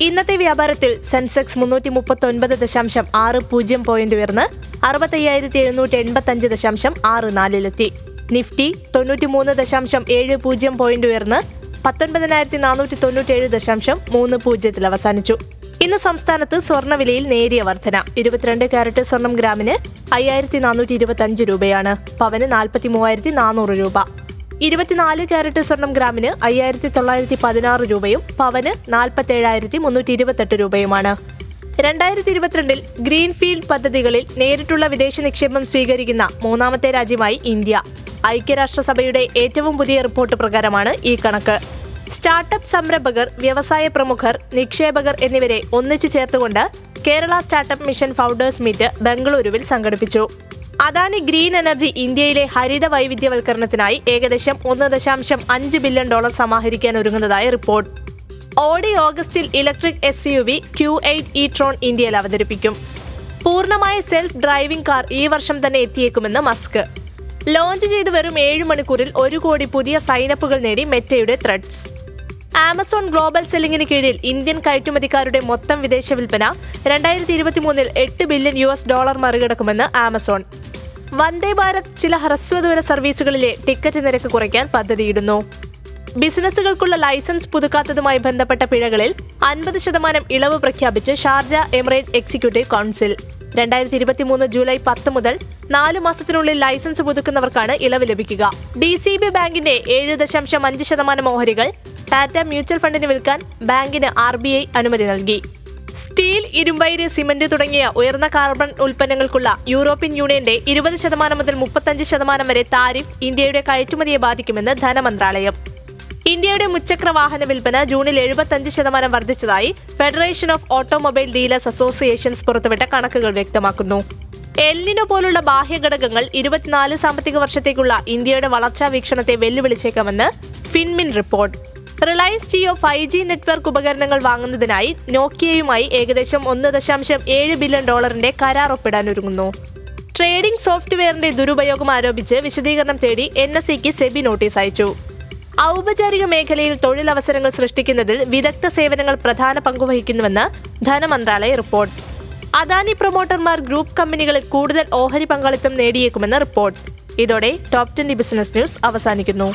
ഇന്നത്തെ വ്യാപാരത്തിൽ സെൻസെക്സ് മുന്നൂറ്റി മുപ്പത്തി ഒൻപത് ദശാംശം ആറ് പൂജ്യം പോയിന്റ് ഉയർന്ന് അറുപത്തയ്യായിരത്തി എഴുന്നൂറ്റി എൺപത്തി അഞ്ച് ദശാംശം ആറ് നാലിലെത്തി. നിഫ്റ്റി തൊണ്ണൂറ്റി മൂന്ന് ദശാംശം ഏഴ് പൂജ്യം പോയിന്റ് ഉയർന്ന് പത്തൊൻപതിനായിരത്തി നാനൂറ്റി തൊണ്ണൂറ്റി ഏഴ് ദശാംശം മൂന്ന് പൂജ്യത്തിൽ അവസാനിച്ചു. ഇന്ന് സംസ്ഥാനത്ത് സ്വർണവിലയിൽ നേരിയ വർധന. ഇരുപത്തിരണ്ട് കാരറ്റ് സ്വർണം ഗ്രാമിന് അയ്യായിരത്തി നാനൂറ്റി ഇരുപത്തി അഞ്ച് രൂപയാണ്. പവന് നാൽപ്പത്തി മൂവായിരത്തി നാനൂറ് രൂപ. ഇരുപത്തിനാല് കാരറ്റ് സ്വർണം ഗ്രാമിന് അയ്യായിരത്തി തൊള്ളായിരത്തി പതിനാറ് രൂപയും പവന് നാൽപ്പത്തി ഏഴായിരത്തി മുന്നൂറ്റി ഇരുപത്തെട്ട് രൂപയുമാണ്. രണ്ടായിരത്തി ഇരുപത്തിരണ്ടിൽ ഗ്രീൻഫീൽഡ് പദ്ധതികളിൽ നേരിട്ടുള്ള വിദേശ നിക്ഷേപം സ്വീകരിക്കുന്ന മൂന്നാമത്തെ രാജ്യമായി ഇന്ത്യ. ഐക്യരാഷ്ട്രസഭയുടെ ഏറ്റവും പുതിയ റിപ്പോർട്ട് പ്രകാരമാണ് ഈ കണക്ക്. സ്റ്റാർട്ടപ്പ് സംരംഭകർ വ്യവസായ പ്രമുഖർ നിക്ഷേപകർ എന്നിവരെ ഒന്നിച്ചു ചേർത്തുകൊണ്ട് Kerala startup mission founders meet ബംഗളൂരുവിൽ സംഘടിപ്പിച്ചു. അദാനി ഗ്രീൻ എനർജി ഇന്ത്യയിലെ ഹരിത വൈവിധ്യവൽക്കരണത്തിനായി ഏകദേശം ഒന്ന് ദശാംശം അഞ്ച് ബില്യൺ ഡോളർ സമാഹരിക്കാൻ ഒരുങ്ങുന്നതായി റിപ്പോർട്ട്. ഓഡി ഓഗസ്റ്റിൽ electric S U V Q eight e tron ഇന്ത്യയിൽ അവതരിപ്പിക്കും. പൂർണമായ സെൽഫ് ഡ്രൈവിംഗ് കാർ ഈ വർഷം തന്നെ എത്തിയേക്കുമെന്ന് മസ്ക്. ലോഞ്ച് ചെയ്ത് വെറും ഏഴ് മണിക്കൂറിൽ ഒരു കോടി പുതിയ സൈനപ്പുകൾ നേടി മെറ്റയുടെ ത്രെഡ്സ്. ആമസോൺ ഗ്ലോബൽ സെല്ലിംഗിന് കീഴിൽ ഇന്ത്യൻ കയറ്റുമതിക്കാരുടെ മൊത്തം വിദേശ വിൽപ്പന രണ്ടായിരത്തി ഇരുപത്തിമൂന്നിൽ എട്ട് ബില്യൺ യു എസ് ഡോളർ മറികടക്കുമെന്ന് ആമസോൺ. വന്ദേ ഭാരത് ചില ഹ്രസ്വദൂര സർവീസുകളിലെ ടിക്കറ്റ് നിരക്ക് കുറയ്ക്കാൻ പദ്ധതിയിടുന്നു. ബിസിനസ്സുകൾക്കുള്ള ലൈസൻസ് പുതുക്കാത്തതുമായി ബന്ധപ്പെട്ട പിഴകളിൽ അൻപത് ശതമാനം ഇളവ് പ്രഖ്യാപിച്ച് ഷാർജ എമിറേറ്റ് എക്സിക്യൂട്ടീവ് കൗൺസിൽ. രണ്ടായിരത്തി ഇരുപത്തി മൂന്ന് ജൂലൈ പത്ത് മുതൽ നാല് മാസത്തിനുള്ളിൽ ലൈസൻസ് പുതുക്കുന്നവർക്കാണ് ഇളവ് ലഭിക്കുക. ഡി സി ബി ബാങ്കിന്റെ ഏഴ് ദശാംശം അഞ്ച് ശതമാനം ഓഹരികൾ ടാറ്റ മ്യൂച്വൽ ഫണ്ടിന് വിൽക്കാൻ ബാങ്കിന് ആർ ബി ഐ അനുമതി നൽകി. സ്റ്റീൽ ഇരുമ്പയിര് സിമന്റ് തുടങ്ങിയ ഉയർന്ന കാർബൺ ഉൽപ്പന്നങ്ങൾക്കുള്ള യൂറോപ്യൻ യൂണിയന്റെ ഇരുപത് ശതമാനം മുതൽ മുപ്പത്തഞ്ച് ശതമാനം വരെ താരിഫ് ഇന്ത്യയുടെ കയറ്റുമതിയെ ബാധിക്കുമെന്ന് ധനമന്ത്രാലയം. ഇന്ത്യയുടെ മുച്ചക്ര വാഹന വിൽപ്പന ജൂണിൽ എഴുപത്തഞ്ച് ശതമാനം വർദ്ധിച്ചതായി federation of automobile dealers associations പുറത്തുവിട്ട കണക്കുകൾ വ്യക്തമാക്കുന്നു. എൽനിനോ പോലുള്ള ബാഹ്യ ഘടകങ്ങൾ ഇരുപത്തിനാല് സാമ്പത്തിക വർഷത്തേക്കുള്ള ഇന്ത്യയുടെ വളർച്ചാ വീക്ഷണത്തെ വെല്ലുവിളിച്ചേക്കാമെന്ന് FinMin report. Reliance Jio five G network ഉപകരണങ്ങൾ വാങ്ങുന്നതിനായി നോക്കിയയുമായി ഏകദേശം ഒന്ന് ദശാംശം ഏഴ് ബില്യൺ ഡോളറിന്റെ കരാർ ഒപ്പിടാനൊരുങ്ങുന്നു ട്രേഡിംഗ് സോഫ്റ്റ്വെയറിന്റെ ദുരുപയോഗം ആരോപിച്ച് വിശദീകരണം തേടി എൻ എസ് സിക്ക് സെബി നോട്ടീസ് അയച്ചു. ഔപചാരിക മേഖലയിൽ തൊഴിലവസരങ്ങൾ സൃഷ്ടിക്കുന്നതിൽ വിദഗ്ധ സേവനങ്ങൾ പ്രധാന പങ്കുവഹിക്കുന്നുവെന്ന് ധനമന്ത്രാലയ റിപ്പോർട്ട്. അദാനി പ്രൊമോട്ടർമാർ ഗ്രൂപ്പ് കമ്പനികളിൽ കൂടുതൽ ഓഹരി പങ്കാളിത്തം നേടിയേക്കുമെന്ന് റിപ്പോർട്ട്. ഇതോടെ ടോപ് ട്വന്റി ബിസിനസ് ന്യൂസ് അവസാനിക്കുന്നു.